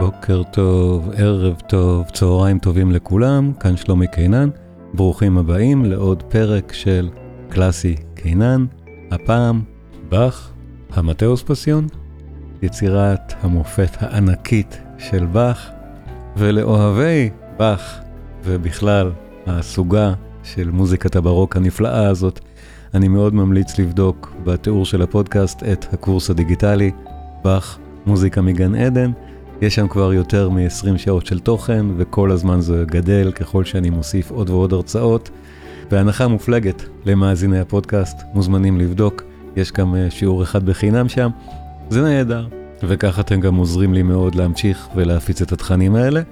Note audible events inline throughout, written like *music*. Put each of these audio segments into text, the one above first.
בוקר טוב, ערב טוב, צהריים טובים לכולם, כאן שלומי קינן, ברוכים הבאים לעוד פרק של קלאסי קינן, הפעם באך, המטאוס פסיון, יצירת המופת הענקית של באך, ולאוהבי באך, ובכלל הסוגה של מוזיקת הברוק הנפלאה הזאת, אני מאוד ממליץ לבדוק בתיאור של הפודקאסט את הקורס הדיגיטלי, באך, מוזיקה מגן עדן. יש שם כבר יותר מ-20 שעות של תוכן, וכל הזמן זה גדל ככל שאני מוסיף עוד ועוד הרצאות. בהנחה מופלגת למאזיני הפודקאסט, מוזמנים לבדוק, יש גם אה, שיעור אחד בחינם שם, זה נהדר, וכך אתם גם עוזרים לי מאוד להמשיך ולהפיץ את התכנים האלה.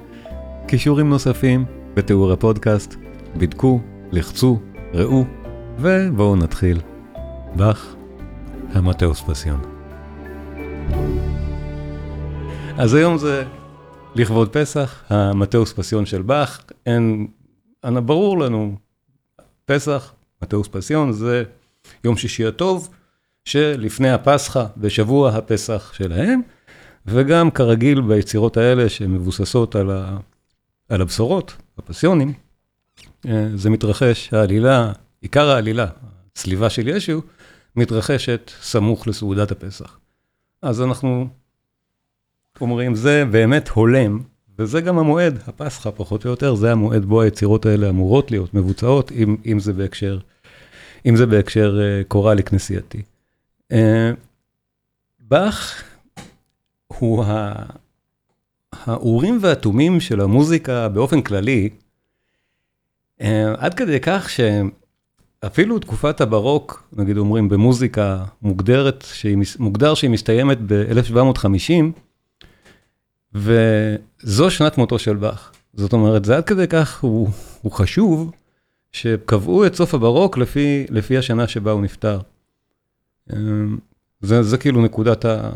קישורים נוספים בתיאור הפודקאסט, בדקו, לחצו, ראו, ובואו נתחיל. באך, המטאוס פסיון. אז היום זה לכבוד פסח, המטאוס פסיון של באך, אין, ברור לנו, פסח, מטאוס פסיון, זה יום שישי הטוב, שלפני הפסחא, בשבוע הפסח שלהם, וגם כרגיל ביצירות האלה שמבוססות על, ה, על הבשורות, הפסיונים, אה, זה מתרחש, העלילה, עיקר העלילה, הצליבה של ישו, מתרחשת סמוך לסעודת הפסח. אז אנחנו אומרים, זה באמת הולם, וזה גם המועד, הפסחא פחות או יותר, זה המועד בו היצירות האלה אמורות להיות מבוצעות, אם, אם זה בהקשר, אם זה בהקשר uh, קוראלי כנסייתי. Uh, באך הוא. האורים והתומים של המוזיקה באופן כללי, uh, עד כדי כך שאפילו תקופת הברוק, נגיד אומרים במוזיקה מוגדרת, שהיא, מוגדר שהיא מסתיימת ב-1750, וזו שנת מותו של באך. זאת אומרת, זה עד כדי כך הוא, הוא חשוב, שקבעו את סוף הברוק לפי, לפי השנה שבה הוא נפטר. אמ, זה, זה כאילו נקודת ה...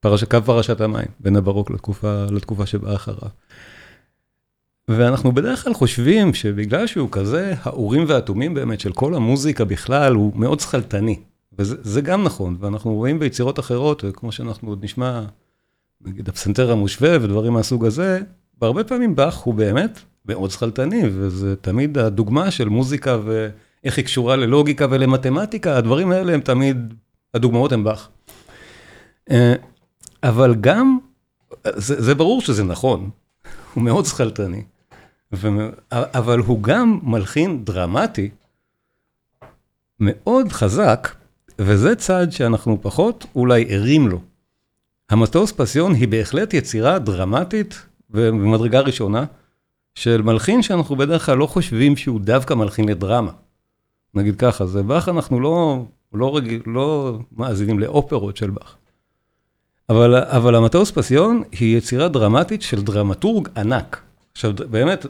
פרש, קו פרשת המים, בין הברוק לתקופה, לתקופה שבאה אחריו. ואנחנו בדרך כלל חושבים שבגלל שהוא כזה האורים והתומים באמת של כל המוזיקה בכלל, הוא מאוד שכלתני. וזה גם נכון, ואנחנו רואים ביצירות אחרות, וכמו שאנחנו עוד נשמע נגיד הפסנתר המושווה ודברים מהסוג הזה, והרבה פעמים באך הוא באמת מאוד שכלתני, וזה תמיד הדוגמה של מוזיקה ואיך היא קשורה ללוגיקה ולמתמטיקה, הדברים האלה הם תמיד, הדוגמאות הם באך. אה, אבל גם, זה, זה ברור שזה נכון, *laughs* הוא מאוד שכלתני, אבל הוא גם מלחין דרמטי מאוד חזק, וזה צעד שאנחנו פחות אולי ערים לו. המטוס פסיון היא בהחלט יצירה דרמטית במדרגה ראשונה של מלחין שאנחנו בדרך כלל לא חושבים שהוא דווקא מלחין לדרמה. נגיד ככה, זה באך אנחנו לא, לא, רגיל, לא מאזינים לאופרות של באך. אבל, אבל המטוס פסיון היא יצירה דרמטית של דרמטורג ענק. עכשיו, באמת,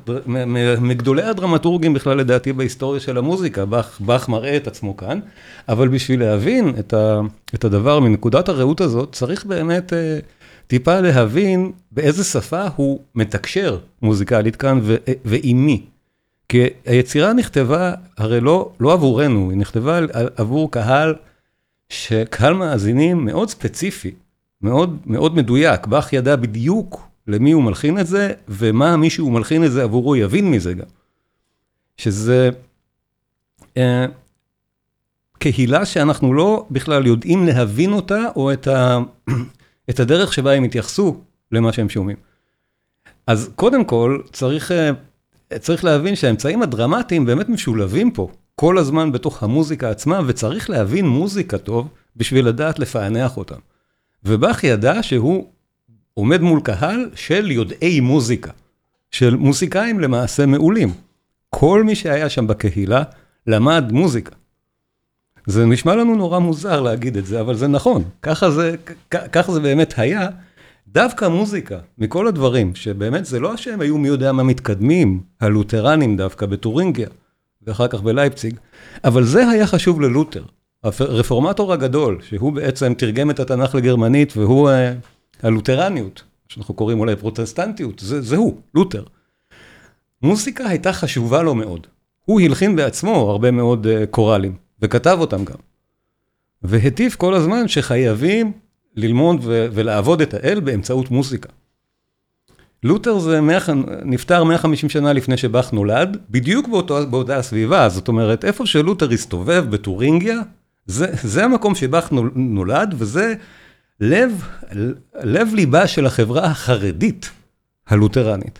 מגדולי הדרמטורגים בכלל לדעתי בהיסטוריה של המוזיקה, באך, מראה את עצמו כאן, אבל בשביל להבין את, ה, את הדבר מנקודת הראות הזאת, צריך באמת אה, טיפה להבין באיזה שפה הוא מתקשר מוזיקלית כאן ו, ועם מי. כי היצירה נכתבה הרי לא, לא עבורנו, היא נכתבה עבור קהל, שקהל מאזינים מאוד ספציפי, מאוד, מאוד מדויק, באך ידע בדיוק למי הוא מלחין את זה, ומה מי שהוא מלחין את זה עבורו יבין מזה גם. שזה אה, קהילה שאנחנו לא בכלל יודעים להבין אותה, או את, ה, *clears throat* את הדרך שבה הם התייחסו למה שהם שומעים. אז קודם כל, צריך, אה, צריך להבין שהאמצעים הדרמטיים באמת משולבים פה כל הזמן בתוך המוזיקה עצמה, וצריך להבין מוזיקה טוב בשביל לדעת לפענח אותם. ובאך ידע שהוא עומד מול קהל של יודעי מוזיקה, של מוזיקאים למעשה מעולים. כל מי שהיה שם בקהילה למד מוזיקה. זה נשמע לנו נורא מוזר להגיד את זה, אבל זה נכון, ככה זה, ככה זה באמת היה. דווקא מוזיקה, מכל הדברים, שבאמת זה לא שהם היו מי יודע מה מתקדמים, הלותרנים דווקא בטורינגיה, ואחר כך בלייפציג, אבל זה היה חשוב ללותר, הרפורמטור הגדול, שהוא בעצם תרגם את התנ"ך לגרמנית, והוא אה, הלותרניות, שאנחנו קוראים אולי פרוטסטנטיות, זה, זה הוא, לותר. מוזיקה הייתה חשובה לו מאוד. הוא הלחין בעצמו הרבה מאוד uh, קוראלים, וכתב אותם גם. והטיף כל הזמן שחייבים ללמוד ולעבוד את האל באמצעות מוזיקה. לותר זה נפטר 150 שנה לפני שבאך נולד, בדיוק באותה הסביבה, זאת אומרת, איפה שלותר הסתובב בטורינגיה, זה, זה המקום שבאך נולד, וזה לב, לב ליבה של החברה החרדית הלותרנית.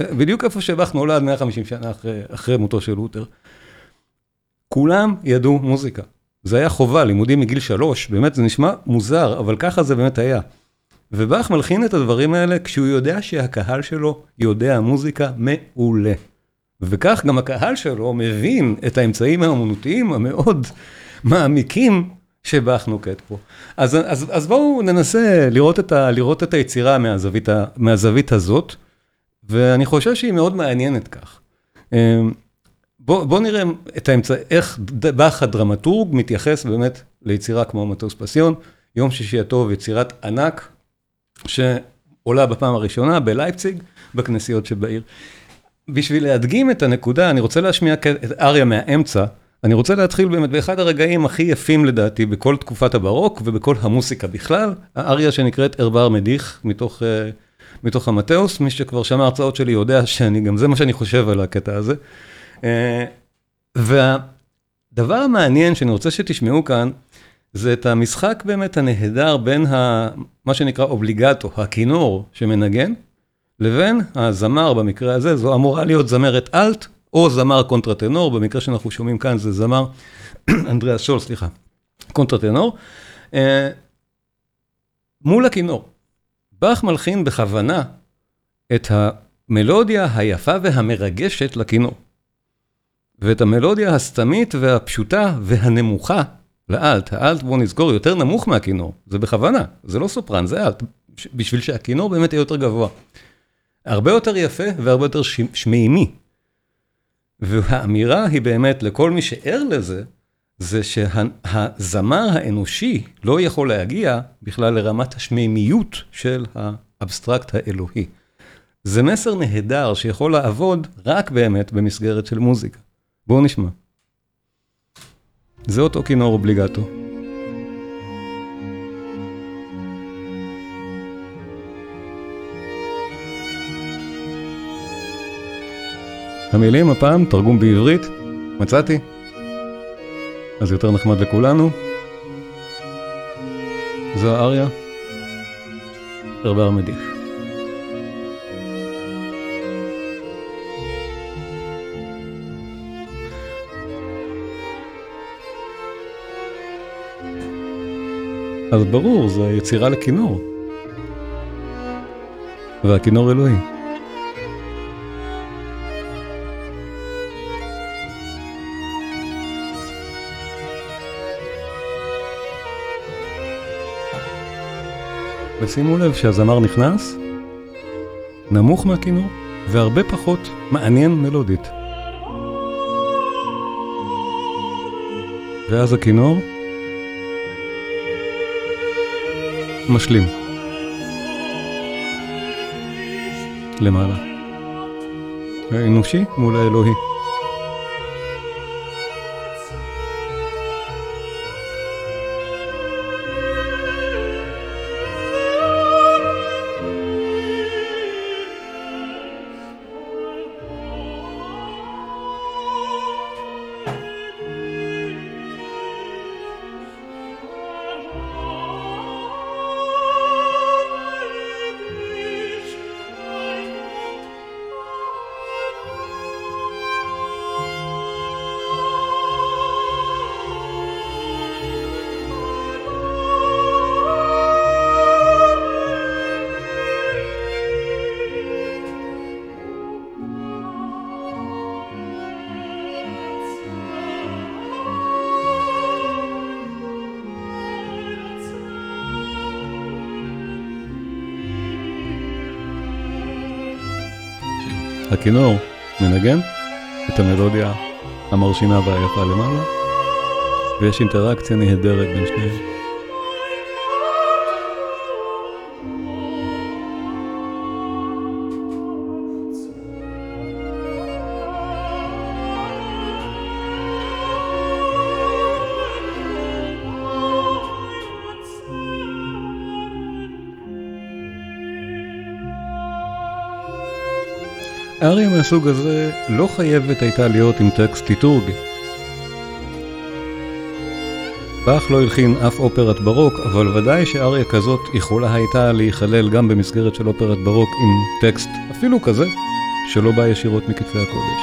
בדיוק איפה שבאך נולד 150 שנה אחרי, אחרי מותו של לותר. כולם ידעו מוזיקה. זה היה חובה, לימודים מגיל שלוש, באמת זה נשמע מוזר, אבל ככה זה באמת היה. ובאך מלחין את הדברים האלה כשהוא יודע שהקהל שלו יודע מוזיקה מעולה. וכך גם הקהל שלו מבין את האמצעים האמנותיים המאוד מעמיקים שבאך נוקט פה. אז, אז, אז בואו ננסה לראות את, ה, לראות את היצירה מהזווית, ה, מהזווית הזאת, ואני חושב שהיא מאוד מעניינת כך. אמ, בואו בוא נראה את האמצע, איך באך הדרמטורג מתייחס באמת ליצירה כמו מטוס פסיון, יום שישי הטוב, יצירת ענק, שעולה בפעם הראשונה בלייפציג, בכנסיות שבעיר. בשביל להדגים את הנקודה, אני רוצה להשמיע את אריה מהאמצע. אני רוצה להתחיל באמת באחד הרגעים הכי יפים לדעתי בכל תקופת הברוק ובכל המוסיקה בכלל, האריה שנקראת ערבר מדיח מתוך, uh, מתוך המטאוס, מי שכבר שמע הרצאות שלי יודע שאני, גם זה מה שאני חושב על הקטע הזה. Uh, והדבר המעניין שאני רוצה שתשמעו כאן, זה את המשחק באמת הנהדר בין ה, מה שנקרא אובליגטו, הכינור שמנגן, לבין הזמר במקרה הזה, זו אמורה להיות זמרת אלט, או זמר קונטרטנור, במקרה שאנחנו שומעים כאן זה זמר, *clears throat* אנדריאס שול, סליחה, קונטרטנור, אה, מול הכינור. באך מלחין בכוונה את המלודיה היפה והמרגשת לכינור. ואת המלודיה הסתמית והפשוטה והנמוכה לאלט. האלט, בואו נזכור, יותר נמוך מהכינור. זה בכוונה, זה לא סופרן, זה אלט. בשביל שהכינור באמת יהיה יותר גבוה. הרבה יותר יפה והרבה יותר שמימי. והאמירה היא באמת, לכל מי שער לזה, זה שהזמר האנושי לא יכול להגיע בכלל לרמת השמימיות של האבסטרקט האלוהי. זה מסר נהדר שיכול לעבוד רק באמת במסגרת של מוזיקה. בואו נשמע. זה אותו כינור אובליגטו. המילים הפעם, תרגום בעברית, מצאתי. אז יותר נחמד לכולנו. זו האריה, ערבר מדיח. אז ברור, זו יצירה לכינור. והכינור אלוהי. ושימו לב שהזמר נכנס, נמוך מהכינור, והרבה פחות מעניין מלודית. ואז הכינור משלים. למעלה. האנושי מול האלוהי. הכינור מנגן את המלודיה המרשימה והיפה למעלה, ויש אינטראקציה נהדרת בין שניהם. אריה מהסוג הזה לא חייבת הייתה להיות עם טקסט ליטורגי. באך לא הלחין אף אופרת ברוק, אבל ודאי שאריה כזאת יכולה הייתה להיכלל גם במסגרת של אופרת ברוק עם טקסט אפילו כזה, שלא בא ישירות מכתבי הקודש.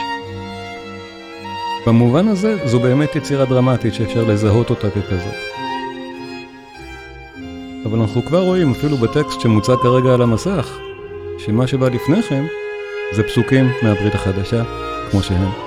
במובן הזה, זו באמת יצירה דרמטית שאפשר לזהות אותה ככזאת. אבל אנחנו כבר רואים, אפילו בטקסט שמוצג כרגע על המסך, שמה שבא לפני כן זה פסוקים מהברית החדשה, כמו שהם.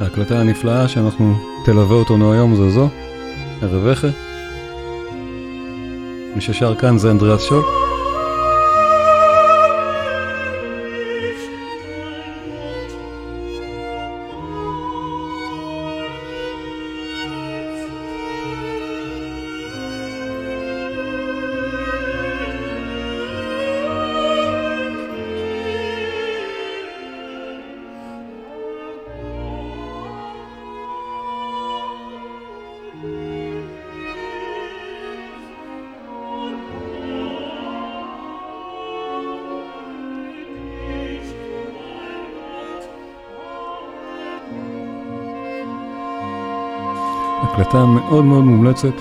ההקלטה הנפלאה שאנחנו תלווה אותנו היום זו זו, איכה. מי ששר כאן זה אנדריאס שול. הקלטה מאוד מאוד מומלצת.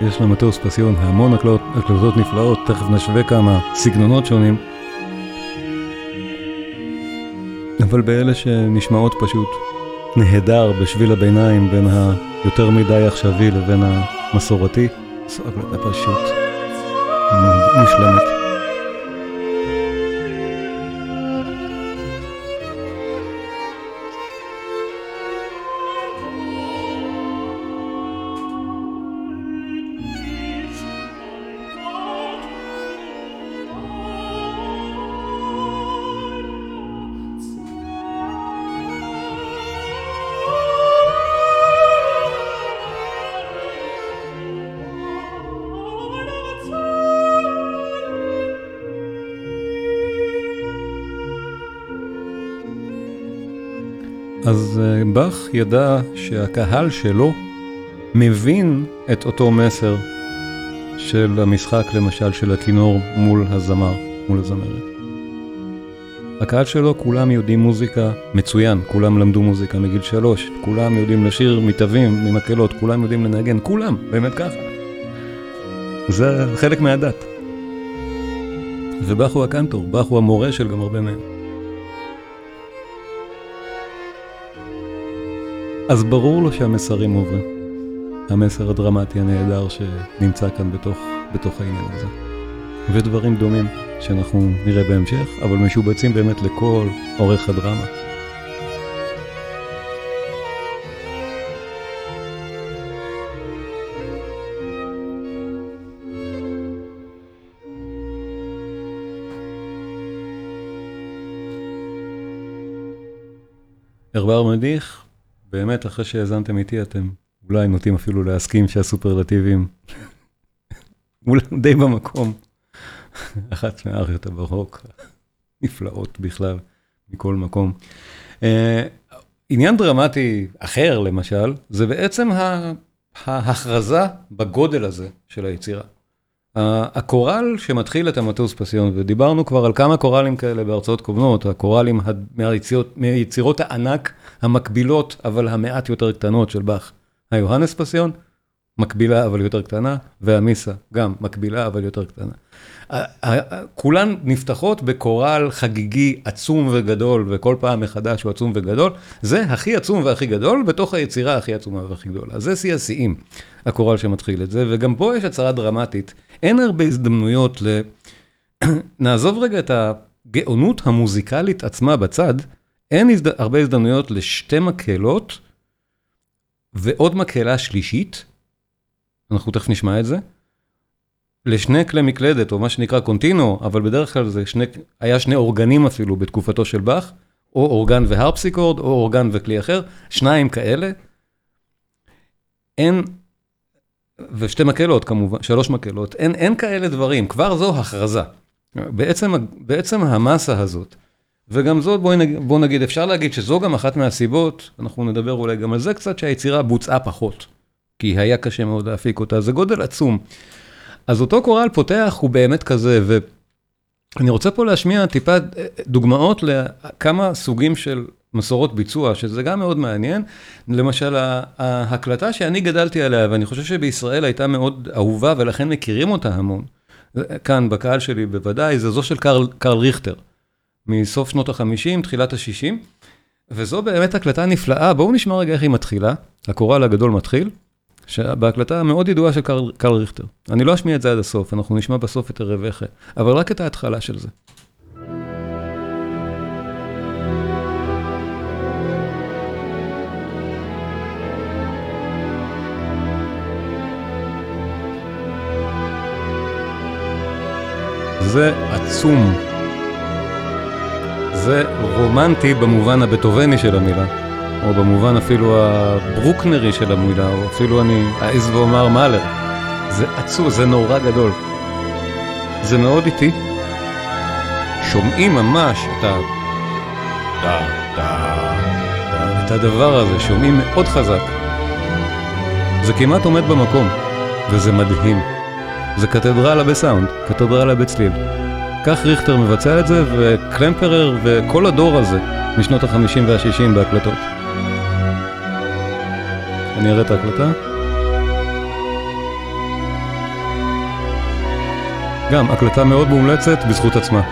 יש למטוס פסיון המון הקלטות, הקלטות נפלאות, תכף נשווה כמה סגנונות שונים. אבל באלה שנשמעות פשוט נהדר בשביל הביניים בין היותר מדי עכשווי לבין המסורתי, זו הקלטה פשוט מושלמת. אז באך ידע שהקהל שלו מבין את אותו מסר של המשחק, למשל, של הכינור מול הזמר, מול הזמרת. הקהל שלו, כולם יודעים מוזיקה מצוין, כולם למדו מוזיקה מגיל שלוש, כולם יודעים לשיר מתווים, ממקהלות, כולם יודעים לנגן, כולם, באמת ככה. זה חלק מהדת. ובאך הוא הקנטור, באך הוא המורה של גם הרבה מהם. אז ברור לו שהמסרים עוברים. המסר הדרמטי הנהדר שנמצא כאן בתוך, בתוך העניין הזה. ודברים דומים שאנחנו נראה בהמשך, אבל משובצים באמת לכל אורך הדרמה. ערבר מדיח, באמת אחרי שהאזנתם איתי אתם אולי נוטים אפילו להסכים שהסופרלטיבים *laughs* אולי די במקום. *laughs* אחת מהאריות הברוק, *laughs* נפלאות בכלל, מכל מקום. Uh, עניין דרמטי אחר למשל, זה בעצם ההכרזה בגודל הזה של היצירה. הקורל שמתחיל את המטוס פסיון, ודיברנו כבר על כמה קורלים כאלה בהרצאות קודמות, הקורלים מיצירות הענק המקבילות, אבל המעט יותר קטנות של באך. היוהנס פסיון, מקבילה אבל יותר קטנה, והמיסה גם מקבילה אבל יותר קטנה. כולן נפתחות בקורל חגיגי עצום וגדול, וכל פעם מחדש הוא עצום וגדול. זה הכי עצום והכי גדול בתוך היצירה הכי עצומה והכי גדולה. זה שיא השיאים, הקורל שמתחיל את זה, וגם פה יש הצהרה דרמטית. אין הרבה הזדמנויות ל... *clears throat* נעזוב רגע את הגאונות המוזיקלית עצמה בצד, אין הזד... הרבה הזדמנויות לשתי מקהלות ועוד מקהלה שלישית, אנחנו תכף נשמע את זה, לשני כלי מקלדת, או מה שנקרא קונטינו, אבל בדרך כלל זה שני, היה שני אורגנים אפילו בתקופתו של באך, או אורגן והרפסיקורד, או אורגן וכלי אחר, שניים כאלה. אין, ושתי מקהלות כמובן, שלוש מקהלות, אין, אין כאלה דברים, כבר זו הכרזה. בעצם, בעצם המסה הזאת, וגם זאת, בואו נגיד, בוא נגיד, אפשר להגיד שזו גם אחת מהסיבות, אנחנו נדבר אולי גם על זה קצת, שהיצירה בוצעה פחות, כי היה קשה מאוד להפיק אותה, זה גודל עצום. אז אותו קורל פותח הוא באמת כזה, ואני רוצה פה להשמיע טיפה דוגמאות לכמה סוגים של מסורות ביצוע, שזה גם מאוד מעניין. למשל, ההקלטה שאני גדלתי עליה, ואני חושב שבישראל הייתה מאוד אהובה, ולכן מכירים אותה המון, כאן בקהל שלי בוודאי, זה זו של קרל, קרל ריכטר, מסוף שנות ה-50, תחילת ה-60, וזו באמת הקלטה נפלאה. בואו נשמע רגע איך היא מתחילה, הקורל הגדול מתחיל. בהקלטה המאוד ידועה של קרל, קרל ריכטר. אני לא אשמיע את זה עד הסוף, אנחנו נשמע בסוף את הרווחה, אבל רק את ההתחלה של זה. זה עצום. זה רומנטי במובן הבטובני של המילה. או במובן אפילו הברוקנרי של המילה, או אפילו אני אעז ואומר מאלר. זה עצוב, זה נורא גדול. זה מאוד איטי. שומעים ממש את ה... את הדבר הזה, שומעים מאוד חזק. זה כמעט עומד במקום, וזה מדהים. זה קתדרלה בסאונד, קתדרלה בצליל. כך ריכטר מבצע את זה, וקלמפרר וכל הדור הזה משנות ה-50 וה-60 בהקלטות. אני אראה את ההקלטה. גם הקלטה מאוד מומלצת בזכות עצמה.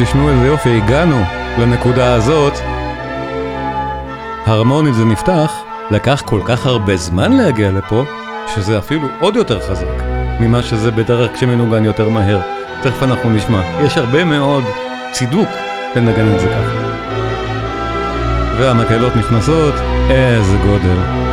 ותשמעו איזה יופי, הגענו לנקודה הזאת. הרמונית זה נפתח, לקח כל כך הרבה זמן להגיע לפה, שזה אפילו עוד יותר חזק ממה שזה בדרך כשמנוגן יותר מהר. תכף אנחנו נשמע. יש הרבה מאוד צידוק לנגן את זה ככה. והמקהלות נכנסות, איזה גודל.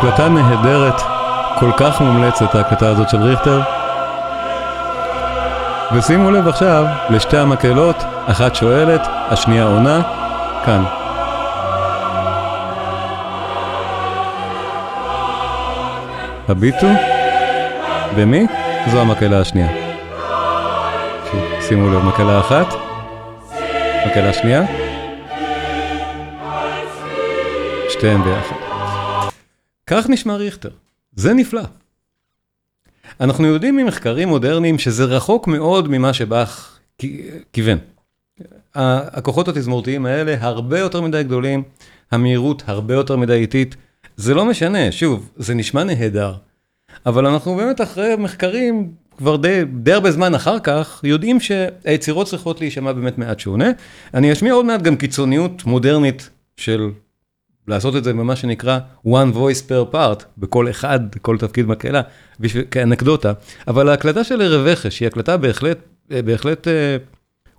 הקלטה נהדרת, כל כך מומלצת ההקלטה הזאת של ריכטר. ושימו לב עכשיו לשתי המקהלות, אחת שואלת, השנייה עונה, כאן. הביטו, ומי? זו המקהלה השנייה. שימו לב, מקהלה אחת, מקהלה שנייה, שתיהן ביחד. כך נשמע ריכטר. זה נפלא. אנחנו יודעים ממחקרים מודרניים שזה רחוק מאוד ממה שבאך כיוון. הכוחות התזמורתיים האלה הרבה יותר מדי גדולים, המהירות הרבה יותר מדי איטית. זה לא משנה, שוב, זה נשמע נהדר, אבל אנחנו באמת אחרי מחקרים, כבר די, די הרבה זמן אחר כך, יודעים שהיצירות צריכות להישמע באמת מעט שונה. אני אשמיע עוד מעט גם קיצוניות מודרנית של לעשות את זה במה שנקרא one voice per part, בכל אחד, כל תפקיד מקהלה, כאנקדוטה. אבל ההקלטה של ערב רכש היא הקלטה בהחלט, בהחלט אה,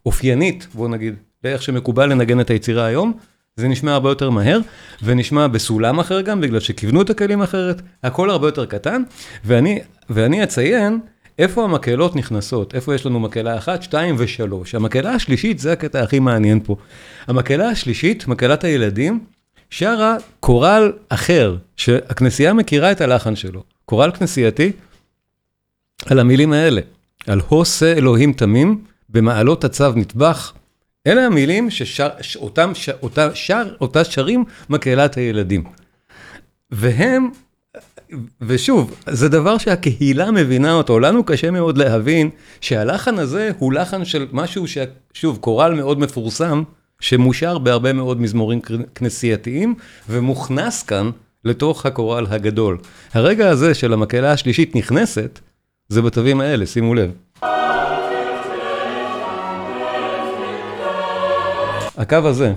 אופיינית, בוא נגיד, לאיך שמקובל לנגן את היצירה היום. זה נשמע הרבה יותר מהר, ונשמע בסולם אחר גם, בגלל שכיוונו את הכלים אחרת, הכל הרבה יותר קטן, ואני, ואני אציין איפה המקהלות נכנסות? איפה יש לנו מקהלה אחת, שתיים ושלוש? המקהלה השלישית, זה הקטע הכי מעניין פה. המקהלה השלישית, מקהלת הילדים, שרה קורל אחר, שהכנסייה מכירה את הלחן שלו. קורל כנסייתי, על המילים האלה, על הוסה אלוהים תמים, במעלות הצו נטבח. אלה המילים שאותם אותה שר, אותה שרים מקהלת הילדים. והם, ושוב, זה דבר שהקהילה מבינה אותו, לנו קשה מאוד להבין שהלחן הזה הוא לחן של משהו ששוב, קורל מאוד מפורסם, שמושר בהרבה מאוד מזמורים כנסייתיים, ומוכנס כאן לתוך הקורל הגדול. הרגע הזה של המקהלה השלישית נכנסת, זה בתווים האלה, שימו לב. הקו הזה.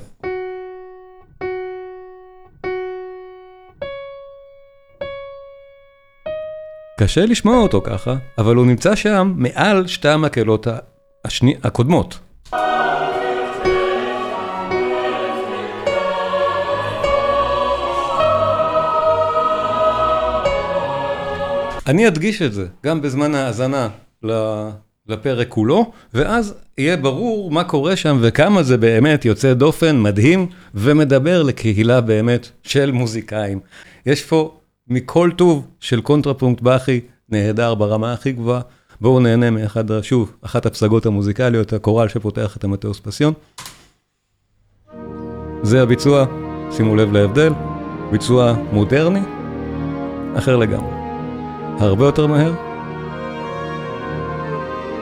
קשה לשמוע אותו ככה, אבל הוא נמצא שם מעל שתי המקהלות השני... הקודמות. אני אדגיש את זה, גם בזמן ההאזנה לפרק כולו, ואז יהיה ברור מה קורה שם וכמה זה באמת יוצא דופן, מדהים, ומדבר לקהילה באמת של מוזיקאים. יש פה מכל טוב של קונטרפונקט באכי, נהדר ברמה הכי גבוהה. בואו נהנה מאחד, שוב, אחת הפסגות המוזיקליות, הקורל שפותח את המטאוס פסיון. זה הביצוע, שימו לב להבדל, ביצוע מודרני, אחר לגמרי. הרבה יותר מהר.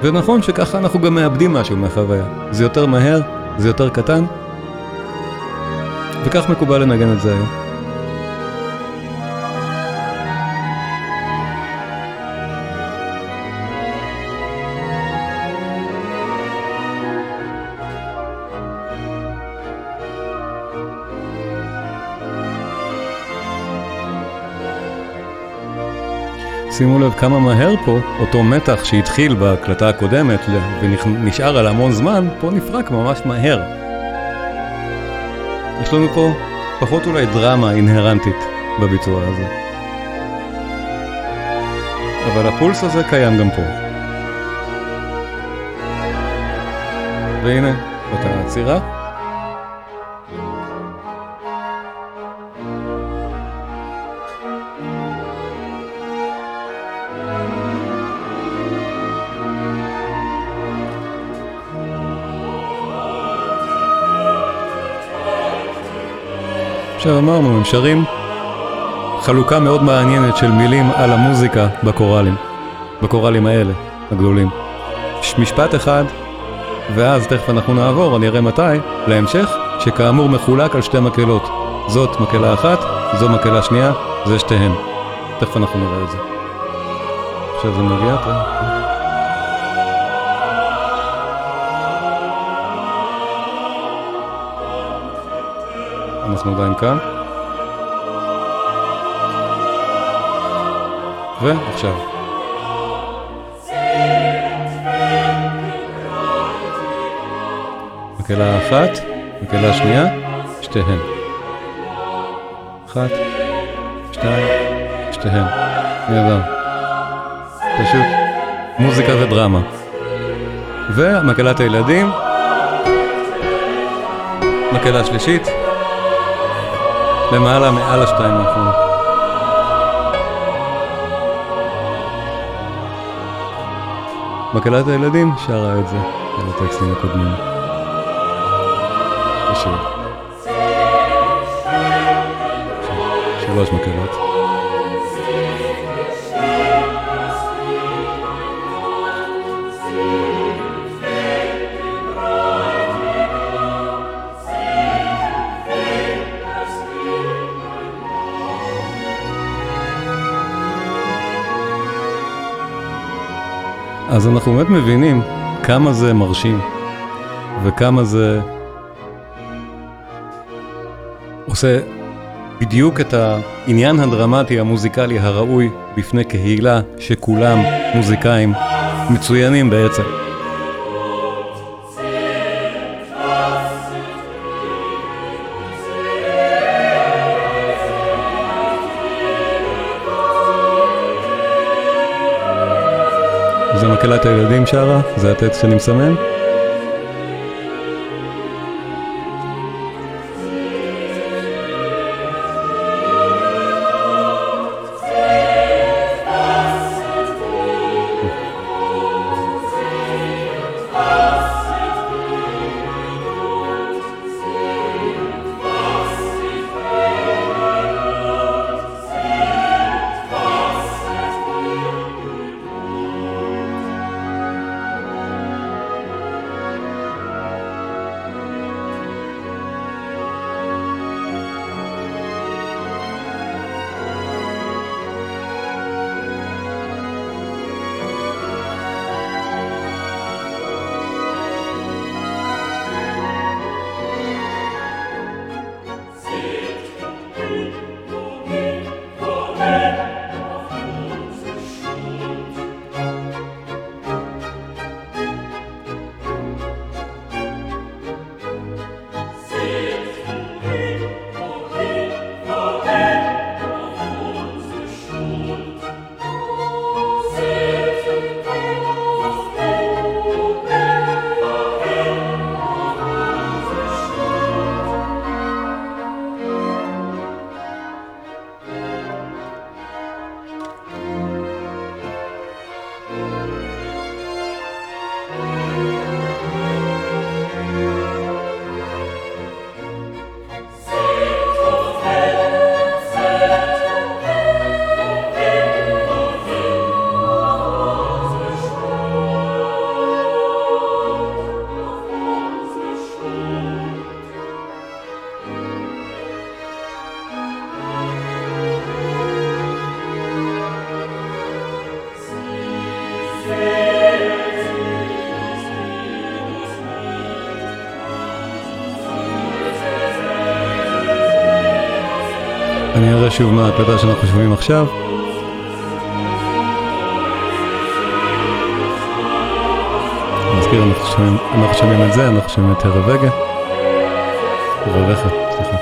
ונכון שככה אנחנו גם מאבדים משהו מהחוויה. זה יותר מהר, זה יותר קטן, וכך מקובל לנגן את זה היום. שימו לב כמה מהר פה אותו מתח שהתחיל בהקלטה הקודמת ונשאר על המון זמן, פה נפרק ממש מהר. יש לנו פה פחות אולי דרמה אינהרנטית בביצוע הזה. אבל הפולס הזה קיים גם פה. והנה, אותה עצירה. עכשיו אמרנו, הם שרים חלוקה מאוד מעניינת של מילים על המוזיקה בקוראלים, בקוראלים האלה, הגדולים. משפט אחד, ואז תכף אנחנו נעבור, אני אראה מתי, להמשך, שכאמור מחולק על שתי מקהלות. זאת מקהלה אחת, זו מקהלה שנייה, זה שתיהן. תכף אנחנו נראה את זה. עכשיו זה מגיע, אנחנו עדיין כאן. ועכשיו. מקהלה אחת, מקהלה שנייה, שתיהן. אחת, שתיים, שתיהן. נהדר. פשוט מוזיקה ודרמה. ומקהלת הילדים, מקהלה שלישית, למעלה מעל השתיים האחרונות. מקהלת הילדים שרה את זה על הטקסטים הקודמים. בשיר. שלוש מקהלות. אז אנחנו באמת מבינים כמה זה מרשים וכמה זה עושה בדיוק את העניין הדרמטי המוזיקלי הראוי בפני קהילה שכולם מוזיקאים מצוינים בעצם. מקהלת הילדים שרה, זה הטקסט שאני מסמן. שוב מה ההקלטה שאנחנו שומעים עכשיו. נזכיר, אנחנו שומעים, את זה, אנחנו שומעים את רבגה. רבחה, סליחה.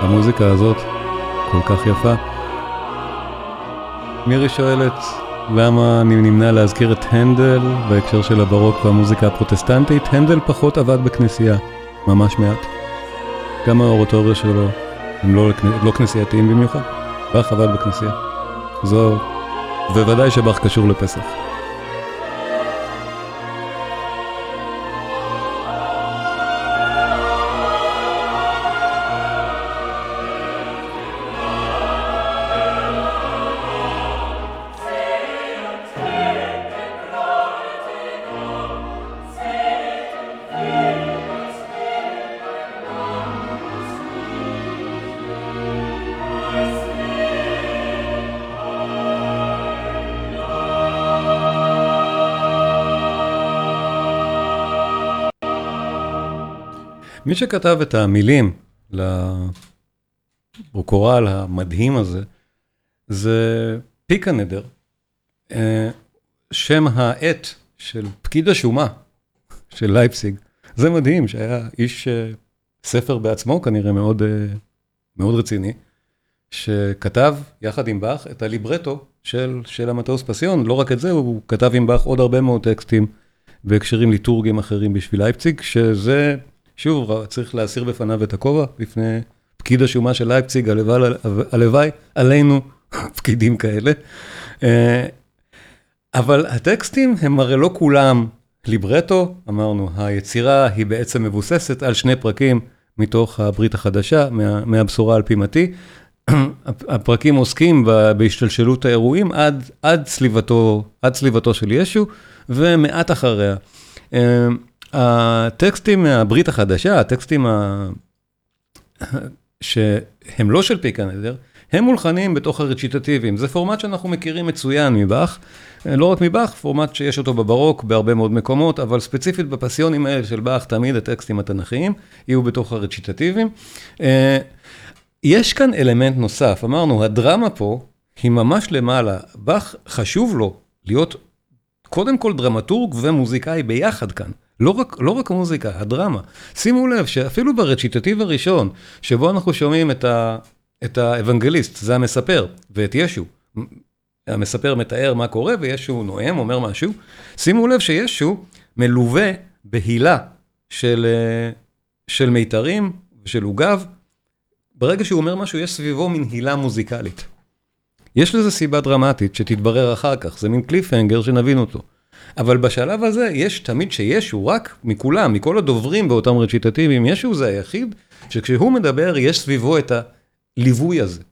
המוזיקה הזאת כל כך יפה. מירי שואלת, למה אני נמנע להזכיר את הנדל בהקשר של הברוק והמוזיקה הפרוטסטנטית? הנדל פחות עבד בכנסייה, ממש מעט. גם האורטוריה שלו הם לא, לא כנסייתיים במיוחד. באך עבד בכנסייה. זו, בוודאי שבאך קשור לפסח. מי שכתב את המילים לברוקורל המדהים הזה, זה פיקנדר, אה, שם העט של פקיד השומה של לייפסיג. זה מדהים, שהיה איש אה, ספר בעצמו, כנראה מאוד, אה, מאוד רציני, שכתב יחד עם באך את הליברטו של, של המטוס פסיון. לא רק את זה, הוא כתב עם באך עוד הרבה מאוד טקסטים בהקשרים ליטורגיים אחרים בשביל לייפציג, שזה... שוב, צריך להסיר בפניו את הכובע, בפני פקיד השומה של לייפציג, הלוואי עלינו *laughs* פקידים כאלה. אה, אבל הטקסטים הם הרי לא כולם ליברטו, אמרנו, היצירה היא בעצם מבוססת על שני פרקים מתוך הברית החדשה, מה, מהבשורה על פי מתי. *clears throat* הפרקים עוסקים בהשתלשלות האירועים עד, עד, צליבתו, עד צליבתו של ישו, ומעט אחריה. הטקסטים מהברית החדשה, הטקסטים ה... שהם לא של פיקנדר, הם מולחנים בתוך הרציטטיביים. זה פורמט שאנחנו מכירים מצוין מבאך, לא רק מבאך, פורמט שיש אותו בברוק בהרבה מאוד מקומות, אבל ספציפית בפסיונים האלה של באך, תמיד הטקסטים התנ"כיים יהיו בתוך הרציטטיביים. אה, יש כאן אלמנט נוסף, אמרנו, הדרמה פה היא ממש למעלה. באך חשוב לו להיות קודם כל דרמטורג ומוזיקאי ביחד כאן. לא רק, לא רק המוזיקה, הדרמה. שימו לב שאפילו ברציטטיב הראשון, שבו אנחנו שומעים את, ה, את האבנגליסט, זה המספר, ואת ישו. המספר מתאר מה קורה, וישו נואם, אומר משהו. שימו לב שישו מלווה בהילה של, אה, של מיתרים ושל עוגב. ברגע שהוא אומר משהו, יש סביבו מין הילה מוזיקלית. יש לזה סיבה דרמטית שתתברר אחר כך, זה מין קליפהנגר שנבין אותו. אבל בשלב הזה יש תמיד שישו רק מכולם, מכל הדוברים באותם רציטטיבים, ישו זה היחיד שכשהוא מדבר יש סביבו את הליווי הזה.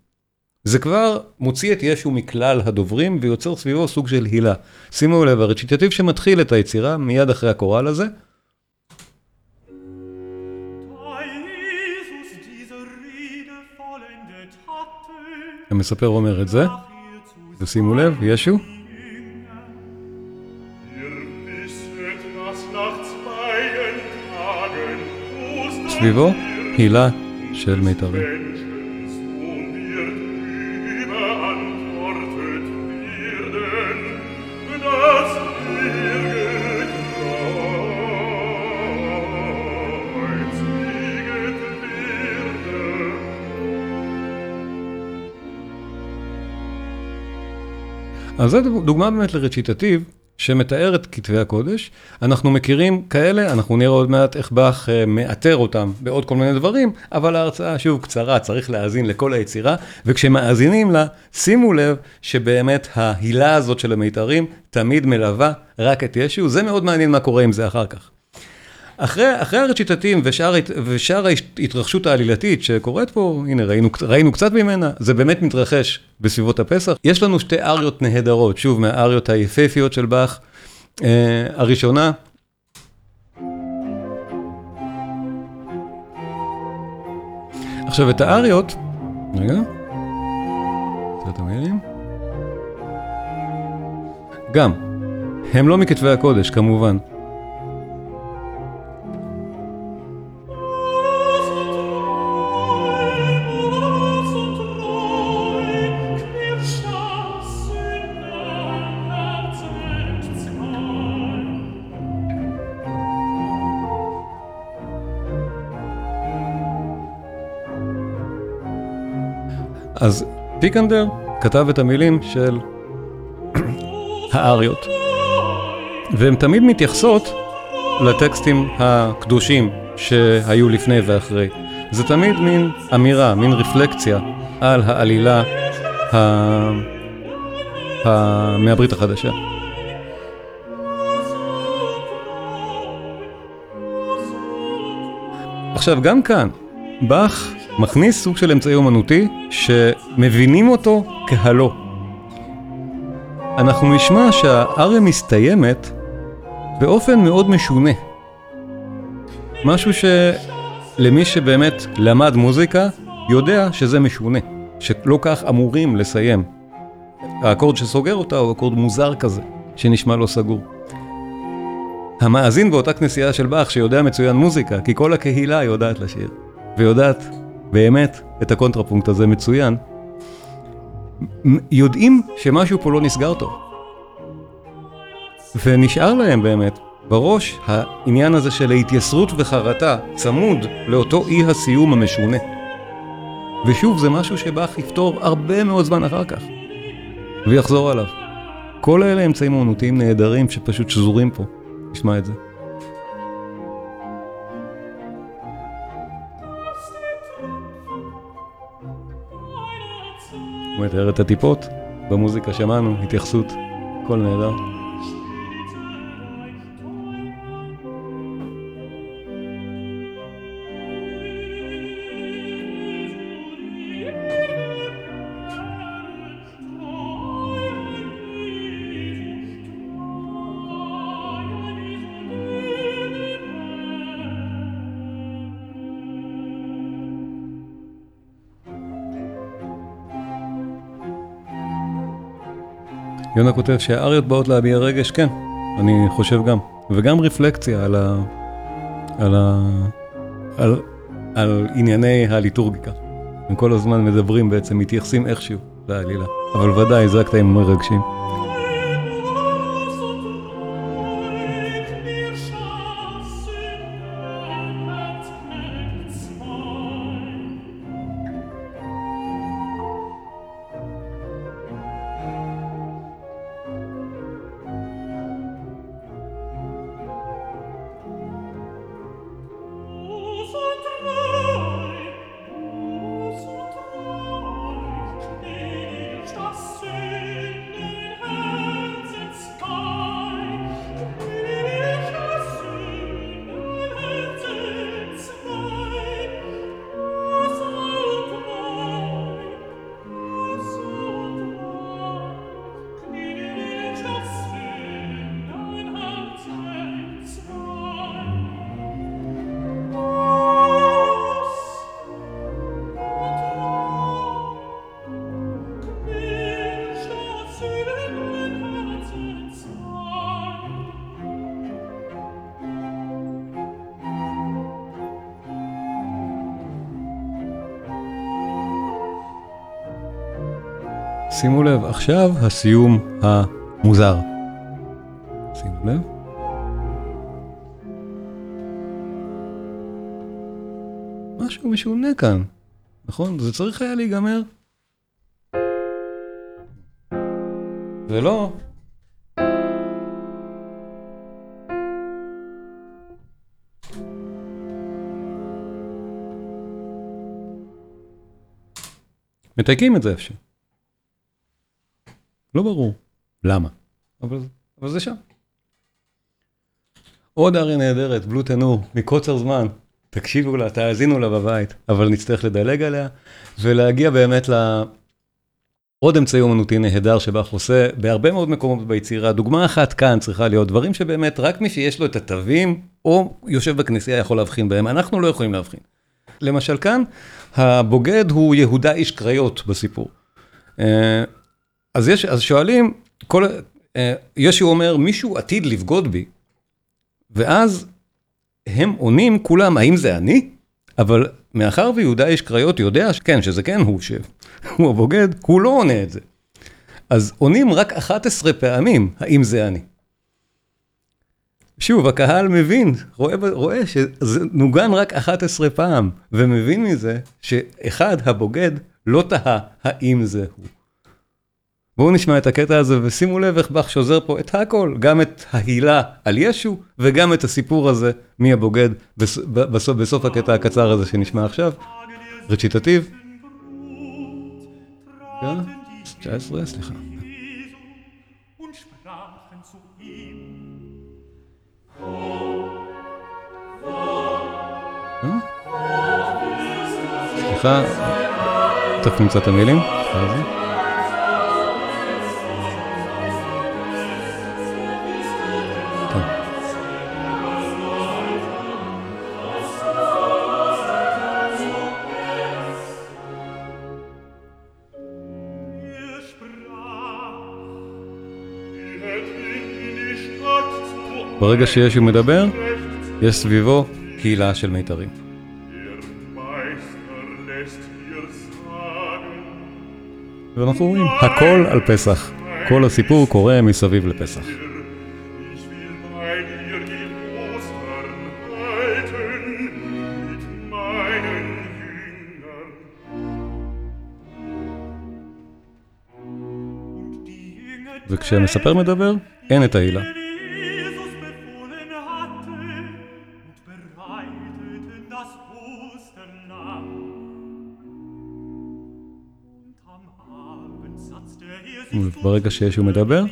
זה כבר מוציא את ישו מכלל הדוברים ויוצר סביבו סוג של הילה. שימו לב, הרציטטיב שמתחיל את היצירה מיד אחרי הקורל הזה. המספר אומר את זה, ושימו לב, ישו. סביבו הילה של מיתרים. אז זו דוגמה באמת לרציטטיב שמתאר את כתבי הקודש. אנחנו מכירים כאלה, אנחנו נראה עוד מעט איך באך אה, מאתר אותם בעוד כל מיני דברים, אבל ההרצאה שוב קצרה, צריך להאזין לכל היצירה, וכשמאזינים לה, שימו לב שבאמת ההילה הזאת של המיתרים תמיד מלווה רק את ישו, זה מאוד מעניין מה קורה עם זה אחר כך. אחרי, אחרי הרציטטים ושאר, ושאר ההתרחשות העלילתית שקורית פה, הנה ראינו, ראינו קצת ממנה, זה באמת מתרחש בסביבות הפסח. יש לנו שתי אריות נהדרות, שוב מהאריות היפהפיות של באך. Uh, הראשונה, עכשיו את האריות, רגע, קצת המילים, גם, הם לא מכתבי הקודש כמובן. אז פיקנדר כתב את המילים של האריות, והן תמיד מתייחסות לטקסטים הקדושים שהיו לפני ואחרי. זה תמיד מין אמירה, מין רפלקציה על העלילה ה... ה... מהברית החדשה. עכשיו, גם כאן, באך מכניס סוג של אמצעי אומנותי שמבינים אותו כהלא. אנחנו נשמע שהאריה מסתיימת באופן מאוד משונה. משהו שלמי שבאמת למד מוזיקה יודע שזה משונה, שלא כך אמורים לסיים. האקורד שסוגר אותה הוא אקורד מוזר כזה, שנשמע לא סגור. המאזין באותה כנסייה של באך שיודע מצוין מוזיקה, כי כל הקהילה יודעת לשיר, ויודעת באמת את הקונטרפונקט הזה מצוין, יודעים שמשהו פה לא נסגר טוב. ונשאר להם באמת בראש העניין הזה של ההתייסרות וחרטה צמוד לאותו אי הסיום המשונה. ושוב, זה משהו שבאך יפתור הרבה מאוד זמן אחר כך, ויחזור עליו. כל אלה אמצעים אומנותיים נהדרים שפשוט שזורים פה. נשמע את זה. מתאר את הטיפות, במוזיקה שמענו, התייחסות, הכל נהדר. יונה כותב שהאריות באות להביע רגש, כן, אני חושב גם. וגם רפלקציה על, ה... על, ה... על... על ענייני הליטורגיקה. הם כל הזמן מדברים בעצם, מתייחסים איכשהו לעלילה. אבל ודאי, זה הקטעים מרגשים. שימו לב, עכשיו הסיום המוזר. שימו לב. משהו משונה כאן, נכון? זה צריך היה להיגמר. ולא... מתייקים את זה איפשהו. לא ברור למה, אבל, אבל זה שם. עוד אריה נהדרת, בלו תנור, מקוצר זמן, תקשיבו לה, תאזינו לה בבית, אבל נצטרך לדלג עליה, ולהגיע באמת ל... עוד אמצעי אומנותי נהדר שבאך עושה בהרבה מאוד מקומות ביצירה. דוגמה אחת כאן צריכה להיות דברים שבאמת רק מי שיש לו את התווים, או יושב בכנסייה יכול להבחין בהם, אנחנו לא יכולים להבחין. למשל כאן, הבוגד הוא יהודה איש קריות בסיפור. אז, יש, אז שואלים, כל, אה, ישו אומר, מישהו עתיד לבגוד בי, ואז הם עונים כולם, האם זה אני? אבל מאחר ויהודה איש קריות יודע, כן, שזה כן הוא שהוא *laughs* הבוגד, הוא לא עונה את זה. אז עונים רק 11 פעמים, האם זה אני. שוב, הקהל מבין, רואה, רואה שזה נוגן רק 11 פעם, ומבין מזה שאחד, הבוגד, לא תהה האם זה הוא. בואו נשמע את הקטע הזה ושימו לב איך באך שוזר פה את הכל, גם את ההילה על ישו וגם את הסיפור הזה מי הבוגד בסוף, בסוף הקטע הקצר הזה שנשמע עכשיו. רציטטיב. 19, סליחה. סליחה, תכף נמצא את המילים. ברגע שישו מדבר, יש סביבו קהילה של מיתרים. ואנחנו רואים, הכל על פסח. כל הסיפור קורה מסביב לפסח. וכשהמספר מדבר, אין את העילה. ברגע שישו מדבר,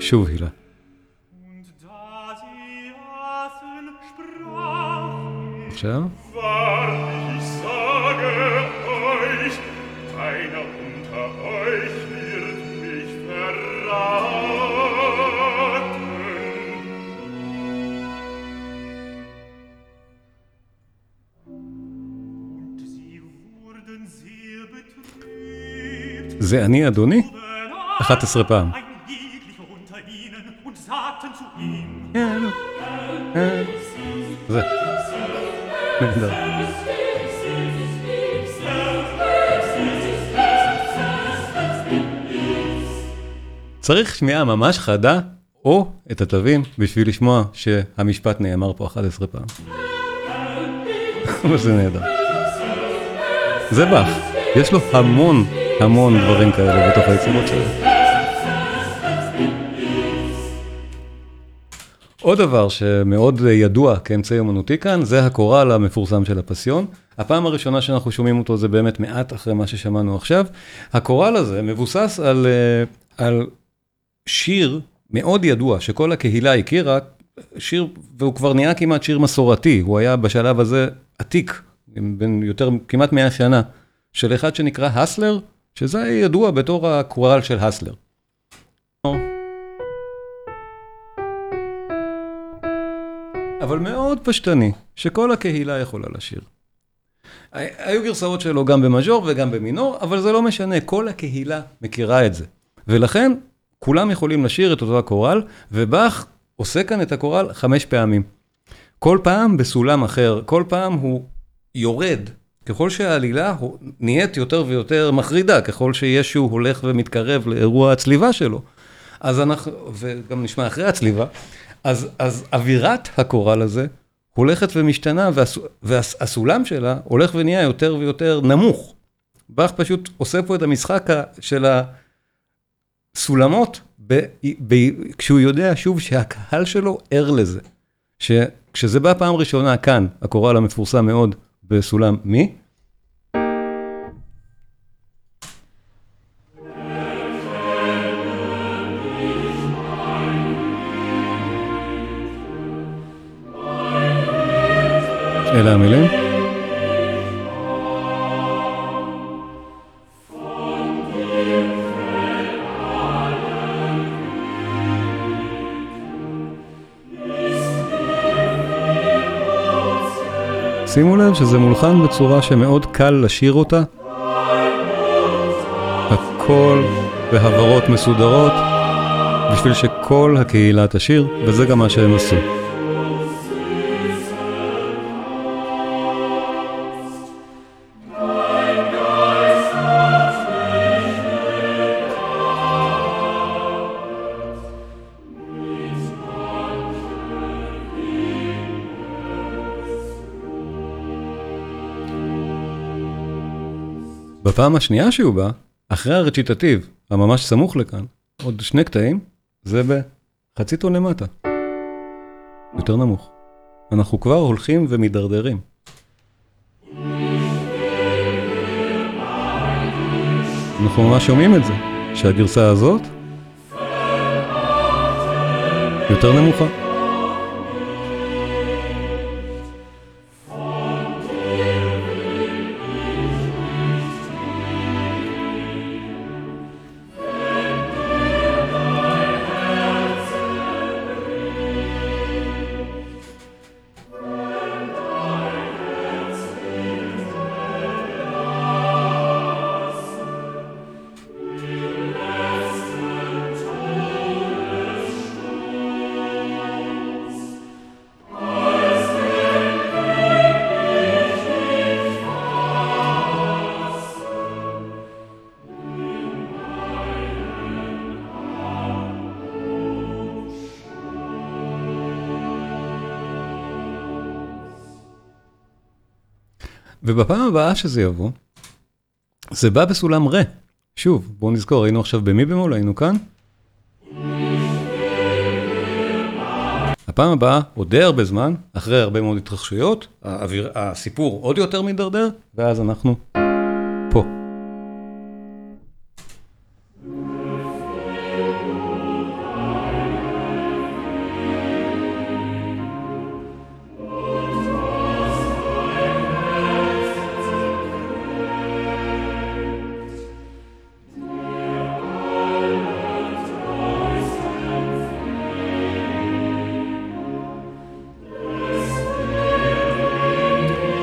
שוב הילה. עכשיו. זה אני אדוני? 11 פעם. זה. נהדר. צריך שמיעה ממש חדה, או את התווים, בשביל לשמוע שהמשפט נאמר פה 11 פעם. אבל זה נהדר. זה באך, יש לו המון המון דברים כאלה בתוך היצירות שלו. עוד דבר שמאוד ידוע כאמצעי אומנותי כאן, זה הקורל המפורסם של הפסיון. הפעם הראשונה שאנחנו שומעים אותו זה באמת מעט אחרי מה ששמענו עכשיו. הקורל הזה מבוסס על, אה, על שיר מאוד ידוע שכל הקהילה הכירה, שיר, והוא כבר נהיה כמעט שיר מסורתי, הוא היה בשלב הזה עתיק, בין יותר, כמעט 100 שנה, של אחד שנקרא הסלר, שזה ידוע בתור הקורל של הסלר. אבל מאוד פשטני, שכל הקהילה יכולה לשיר. היו גרסאות שלו גם במז'ור וגם במינור, אבל זה לא משנה, כל הקהילה מכירה את זה. ולכן, כולם יכולים לשיר את אותו הקורל, ובאך עושה כאן את הקורל חמש פעמים. כל פעם בסולם אחר, כל פעם הוא יורד ככל שהעלילה נהיית יותר ויותר מחרידה, ככל שישו הולך ומתקרב לאירוע הצליבה שלו, אז אנחנו, וגם נשמע אחרי הצליבה, אז אווירת הקורל הזה הולכת ומשתנה, והסולם שלה הולך ונהיה יותר ויותר נמוך. באך פשוט עושה פה את המשחק של הסולמות, כשהוא יודע שוב שהקהל שלו ער לזה. שכשזה בא פעם ראשונה כאן, הקורל המפורסם מאוד בסולם מי? אלה המילים. שימו לב שזה מולחן בצורה שמאוד קל לשיר אותה. הכל בהברות מסודרות, בשביל שכל הקהילה תשיר, וזה גם מה שהם עשו. בפעם השנייה שהוא בא, אחרי הרציטטיב, הממש סמוך לכאן, עוד שני קטעים, זה בחצי טון למטה. יותר נמוך. אנחנו כבר הולכים ומדרדרים. אנחנו ממש שומעים את זה, שהגרסה הזאת יותר נמוכה. ובפעם הבאה שזה יבוא, זה בא בסולם רה. שוב, בואו נזכור, היינו עכשיו במי במול, היינו כאן. הפעם הבאה, עוד די הרבה זמן, אחרי הרבה מאוד התרחשויות, האוויר, הסיפור עוד יותר מידרדר, ואז אנחנו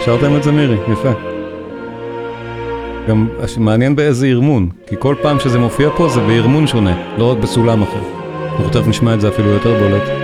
שרתם את זה מירי, יפה. גם מעניין באיזה ארמון, כי כל פעם שזה מופיע פה זה בארמון שונה, לא רק בסולם אחר. אנחנו תכף נשמע את זה אפילו יותר בולט.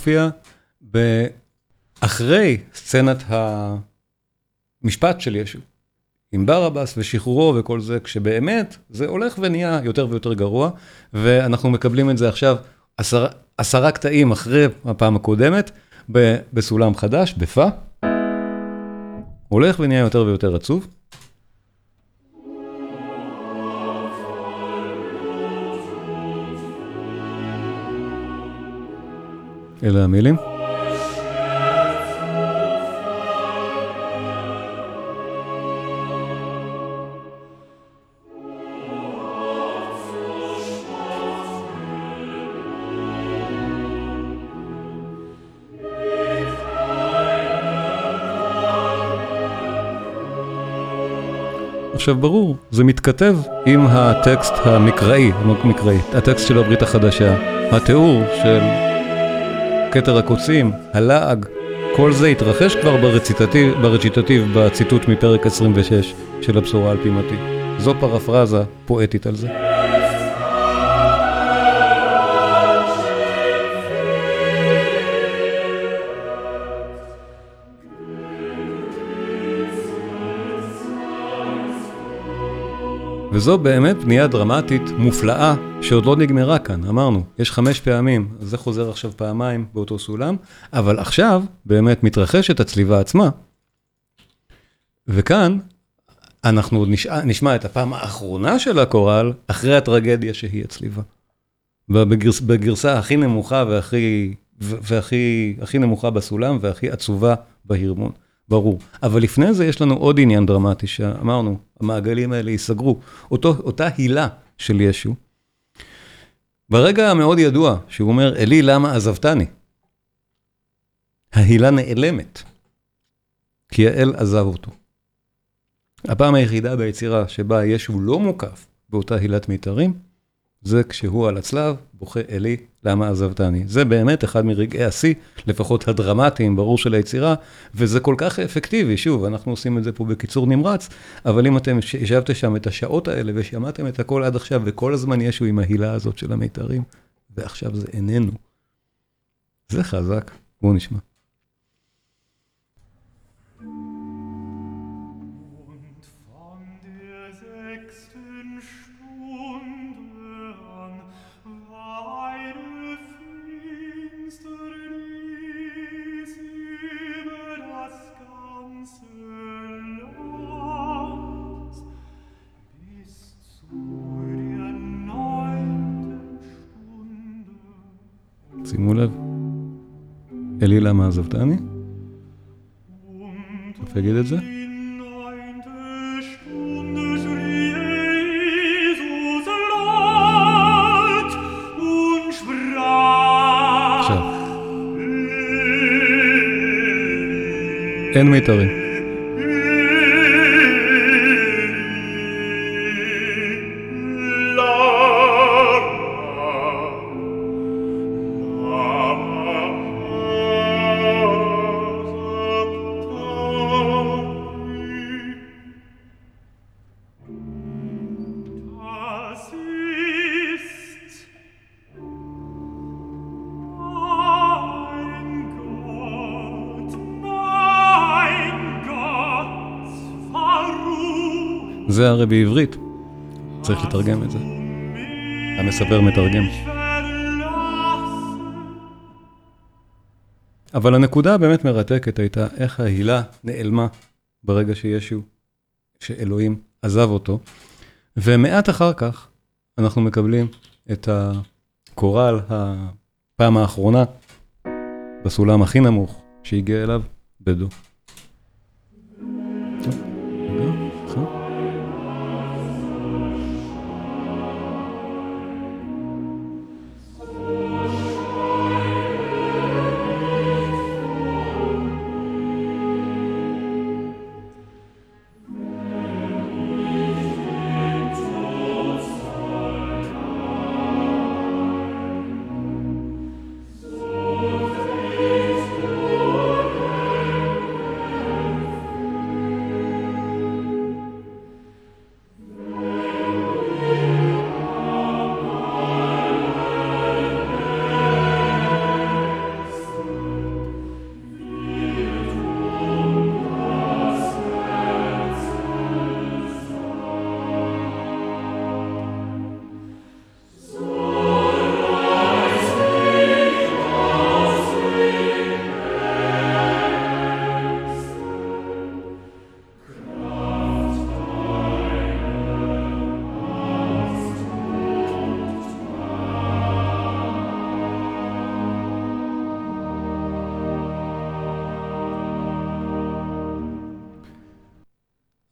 מופיע אחרי סצנת המשפט של ישו, עם ברבס ושחרורו וכל זה, כשבאמת זה הולך ונהיה יותר ויותר גרוע, ואנחנו מקבלים את זה עכשיו עשר, עשרה קטעים אחרי הפעם הקודמת, בסולם חדש, בפה. הולך ונהיה יותר ויותר עצוב. אלה המילים. עכשיו ברור, זה מתכתב עם הטקסט המקראי, המקראי, הטקסט של הברית החדשה, התיאור של כתר הקוצים, הלעג, כל זה התרחש כבר ברציטטיב, ברציטטיב בציטוט מפרק 26 של הבשורה על פי מתי. זו פרפרזה פואטית על זה. וזו באמת בנייה דרמטית מופלאה שעוד לא נגמרה כאן, אמרנו, יש חמש פעמים, זה חוזר עכשיו פעמיים באותו סולם, אבל עכשיו באמת מתרחשת הצליבה עצמה. וכאן אנחנו עוד נשמע, נשמע את הפעם האחרונה של הקורל אחרי הטרגדיה שהיא הצליבה. בגרס, בגרסה הכי נמוכה והכי, והכי הכי נמוכה בסולם והכי עצובה בהרמון. ברור. אבל לפני זה יש לנו עוד עניין דרמטי שאמרנו, המעגלים האלה ייסגרו. אותו, אותה הילה של ישו. ברגע המאוד ידוע, שהוא אומר, אלי, למה עזבתני? ההילה נעלמת, כי האל עזב אותו. הפעם היחידה ביצירה שבה ישו לא מוקף באותה הילת מיתרים, זה כשהוא על הצלב, בוכה אלי, למה עזבתני. זה באמת אחד מרגעי השיא, לפחות הדרמטיים, ברור של היצירה, וזה כל כך אפקטיבי, שוב, אנחנו עושים את זה פה בקיצור נמרץ, אבל אם אתם ישבתם שם את השעות האלה ושמעתם את הכל עד עכשיו, וכל הזמן ישו עם ההילה הזאת של המיתרים, ועכשיו זה איננו. זה חזק, בואו נשמע. שימו לב. אלי למה עזבתני? תכף אגיד את זה. אין מיתרים. זה הרי בעברית, צריך לתרגם את זה. המספר מתרגם. אבל הנקודה הבאמת מרתקת הייתה איך ההילה נעלמה ברגע שישו, שאלוהים עזב אותו, ומעט אחר כך אנחנו מקבלים את הקורל הפעם האחרונה בסולם הכי נמוך שהגיע אליו בדו.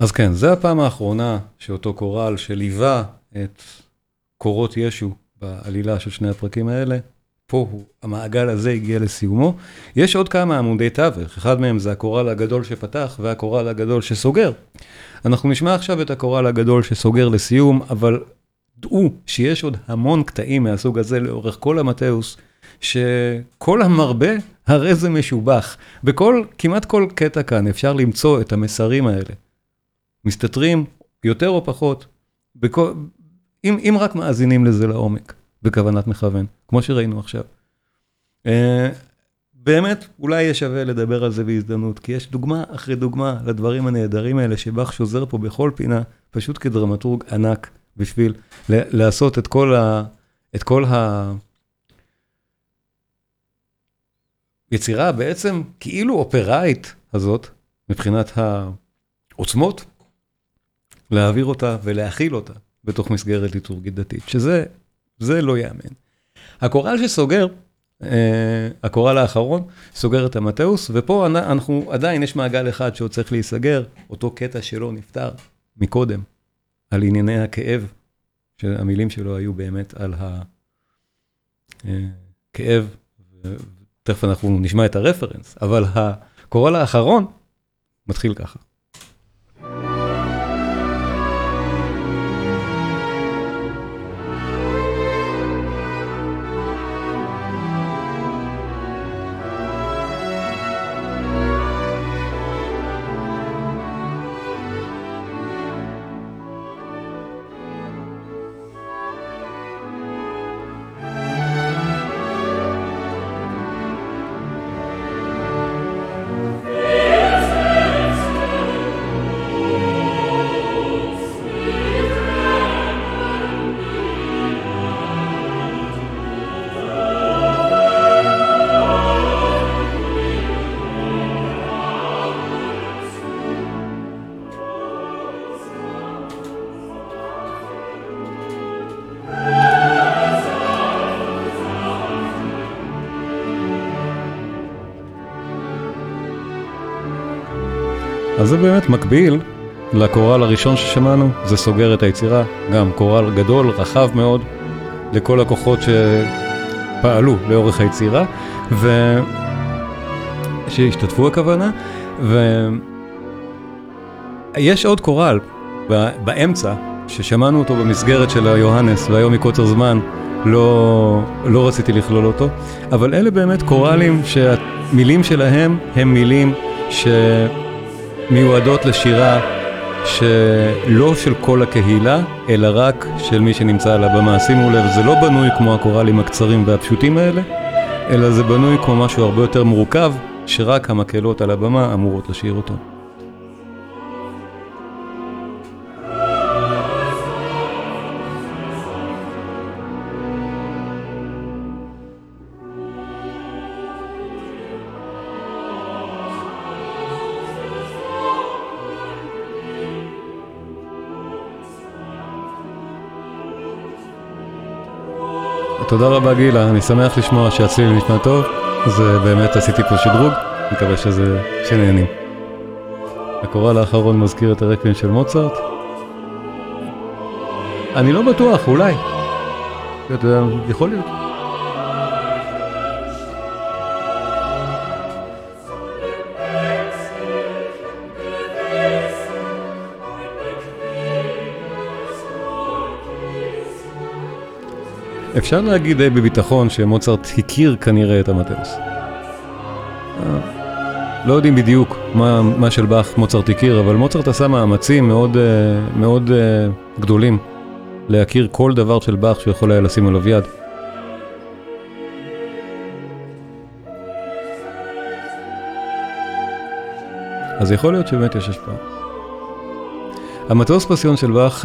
אז כן, זה הפעם האחרונה שאותו קורל שליווה את קורות ישו בעלילה של שני הפרקים האלה, פה הוא, המעגל הזה הגיע לסיומו. יש עוד כמה עמודי תווך, אחד מהם זה הקורל הגדול שפתח והקורל הגדול שסוגר. אנחנו נשמע עכשיו את הקורל הגדול שסוגר לסיום, אבל דעו שיש עוד המון קטעים מהסוג הזה לאורך כל המטאוס, שכל המרבה הרי זה משובח. בכל, כמעט כל קטע כאן אפשר למצוא את המסרים האלה. מסתתרים יותר או פחות, בכל, אם, אם רק מאזינים לזה לעומק, בכוונת מכוון, כמו שראינו עכשיו. Uh, באמת, אולי יהיה שווה לדבר על זה בהזדמנות, כי יש דוגמה אחרי דוגמה לדברים הנהדרים האלה שבאך שוזר פה בכל פינה, פשוט כדרמטורג ענק, בשביל לעשות את כל ה... את כל ה... יצירה בעצם כאילו אופראית הזאת, מבחינת העוצמות, להעביר אותה ולהכיל אותה בתוך מסגרת ליטורגית דתית, שזה זה לא ייאמן. הקורל שסוגר, אה, הקורל האחרון, סוגר את המטאוס, ופה אנחנו, עדיין יש מעגל אחד שעוד צריך להיסגר, אותו קטע שלא נפתר מקודם, על ענייני הכאב, שהמילים שלו היו באמת על הכאב, אה, תכף אנחנו נשמע את הרפרנס, אבל הקורל האחרון מתחיל ככה. באמת מקביל לקורל הראשון ששמענו, זה סוגר את היצירה, גם קורל גדול, רחב מאוד, לכל הכוחות שפעלו לאורך היצירה, ו... שהשתתפו הכוונה, ויש עוד קורל באמצע, ששמענו אותו במסגרת של היוהנס, והיום מקוצר זמן לא, לא רציתי לכלול אותו, אבל אלה באמת קוראלים שהמילים שלהם הם מילים ש... מיועדות לשירה שלא של כל הקהילה, אלא רק של מי שנמצא על הבמה. שימו לב, זה לא בנוי כמו הקוראלים הקצרים והפשוטים האלה, אלא זה בנוי כמו משהו הרבה יותר מורכב, שרק המקהלות על הבמה אמורות לשיר אותו. תודה רבה גילה, אני שמח לשמוע שהצליל נשמע טוב, אז באמת עשיתי פה שדרוג, מקווה שזה, שנהנים. הקורל האחרון מזכיר את הרקבים של מוצרט. אני לא בטוח, אולי. יכול להיות. אפשר להגיד די בביטחון שמוצרט הכיר כנראה את המטאוס. אה, לא יודעים בדיוק מה, מה של באך מוצרט הכיר, אבל מוצרט עשה מאמצים מאוד, אה, מאוד אה, גדולים להכיר כל דבר של באך שיכול היה לשים עליו יד. אז יכול להיות שבאמת יש השפעה. המטוס פסיון של באך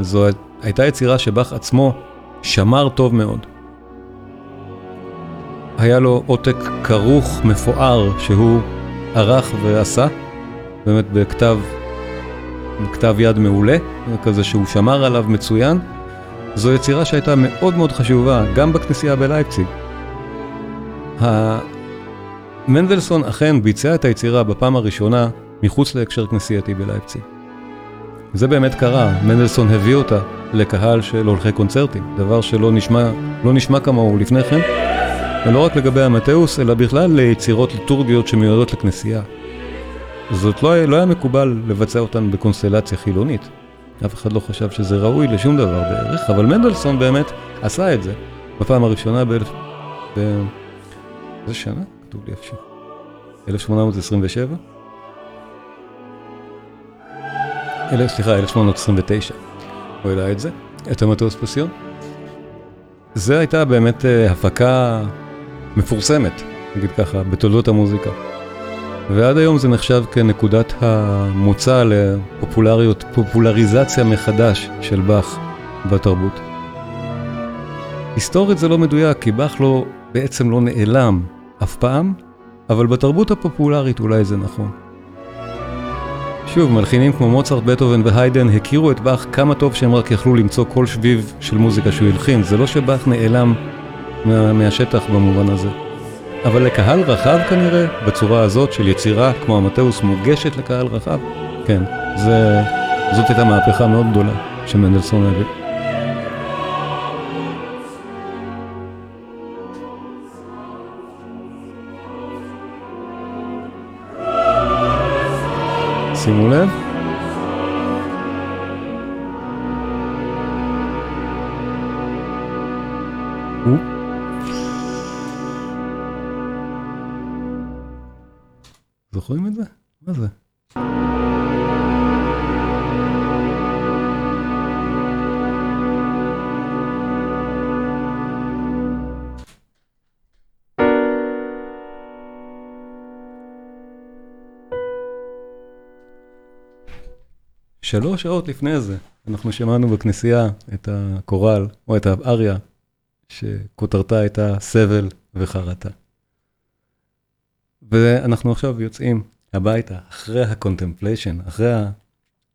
זו הייתה יצירה שבאך עצמו שמר טוב מאוד. היה לו עותק כרוך, מפואר, שהוא ערך ועשה, באמת בכתב, בכתב יד מעולה, כזה שהוא שמר עליו מצוין. זו יצירה שהייתה מאוד מאוד חשובה, גם בכנסייה בלייפציג. מנדלסון אכן ביצע את היצירה בפעם הראשונה מחוץ להקשר כנסייתי בלייפציג. זה באמת קרה, מנדלסון הביא אותה לקהל של הולכי קונצרטים, דבר שלא נשמע, לא נשמע כמוהו לפני כן. ולא רק לגבי המתאוס, אלא בכלל ליצירות ליטורגיות שמיועדות לכנסייה. זאת לא, לא היה מקובל לבצע אותן בקונסטלציה חילונית. אף אחד לא חשב שזה ראוי לשום דבר בערך, אבל מנדלסון באמת עשה את זה בפעם הראשונה באלף... ב... איזה שנה? כתוב לי איפשהו. 1827? אל... סליחה, 1829. הוא העלה את זה, את המטוס פסיון. זה הייתה באמת uh, הפקה מפורסמת, נגיד ככה, בתולדות המוזיקה. ועד היום זה נחשב כנקודת המוצא לפופולריות, פופולריזציה מחדש של באך בתרבות. היסטורית זה לא מדויק, כי באך לא, בעצם לא נעלם אף פעם, אבל בתרבות הפופולרית אולי זה נכון. שוב, מלחינים כמו מוצרט, בטהובן והיידן הכירו את באך כמה טוב שהם רק יכלו למצוא כל שביב של מוזיקה שהוא הלחין, זה לא שבאך נעלם מה, מהשטח במובן הזה. אבל לקהל רחב כנראה, בצורה הזאת של יצירה כמו המטאוס מוגשת לקהל רחב, כן, זה, זאת הייתה מהפכה מאוד גדולה שמנדלסון הביא. שימו לב. זוכרים את זה? מה זה? שלוש שעות לפני זה, אנחנו שמענו בכנסייה את הקורל, או את האריה, שכותרתה הייתה סבל וחרטה. ואנחנו עכשיו יוצאים הביתה, אחרי ה contemplation, אחרי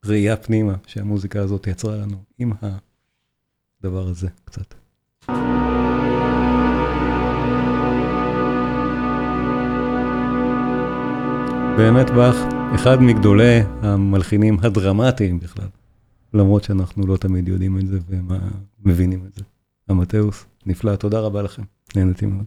הראייה פנימה שהמוזיקה הזאת יצרה לנו, עם הדבר הזה קצת. באמת באך, אחד מגדולי המלחינים הדרמטיים בכלל, למרות שאנחנו לא תמיד יודעים את זה ומבינים את זה. המתאוס, נפלא, תודה רבה לכם, נהנתי מאוד.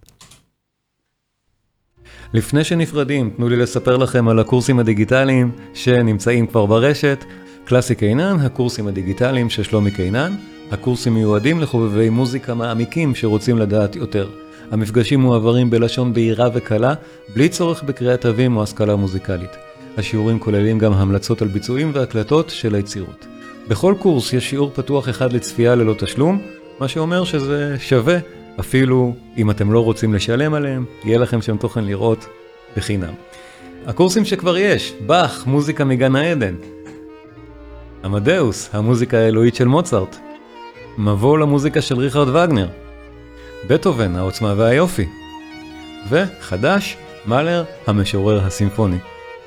לפני שנפרדים, תנו לי לספר לכם על הקורסים הדיגיטליים שנמצאים כבר ברשת. קלאסי קינן, הקורסים הדיגיטליים של שלומי קינן. הקורסים מיועדים לחובבי מוזיקה מעמיקים שרוצים לדעת יותר. המפגשים מועברים בלשון בהירה וקלה, בלי צורך בקריאת תווים או השכלה מוזיקלית. השיעורים כוללים גם המלצות על ביצועים והקלטות של היצירות. בכל קורס יש שיעור פתוח אחד לצפייה ללא תשלום, מה שאומר שזה שווה אפילו אם אתם לא רוצים לשלם עליהם, יהיה לכם שם תוכן לראות בחינם. הקורסים שכבר יש, באך, מוזיקה מגן העדן. עמדאוס, המוזיקה האלוהית של מוצרט. מבוא למוזיקה של ריכרד וגנר. בטהובן, העוצמה והיופי. וחדש, מאלר, המשורר הסימפוני.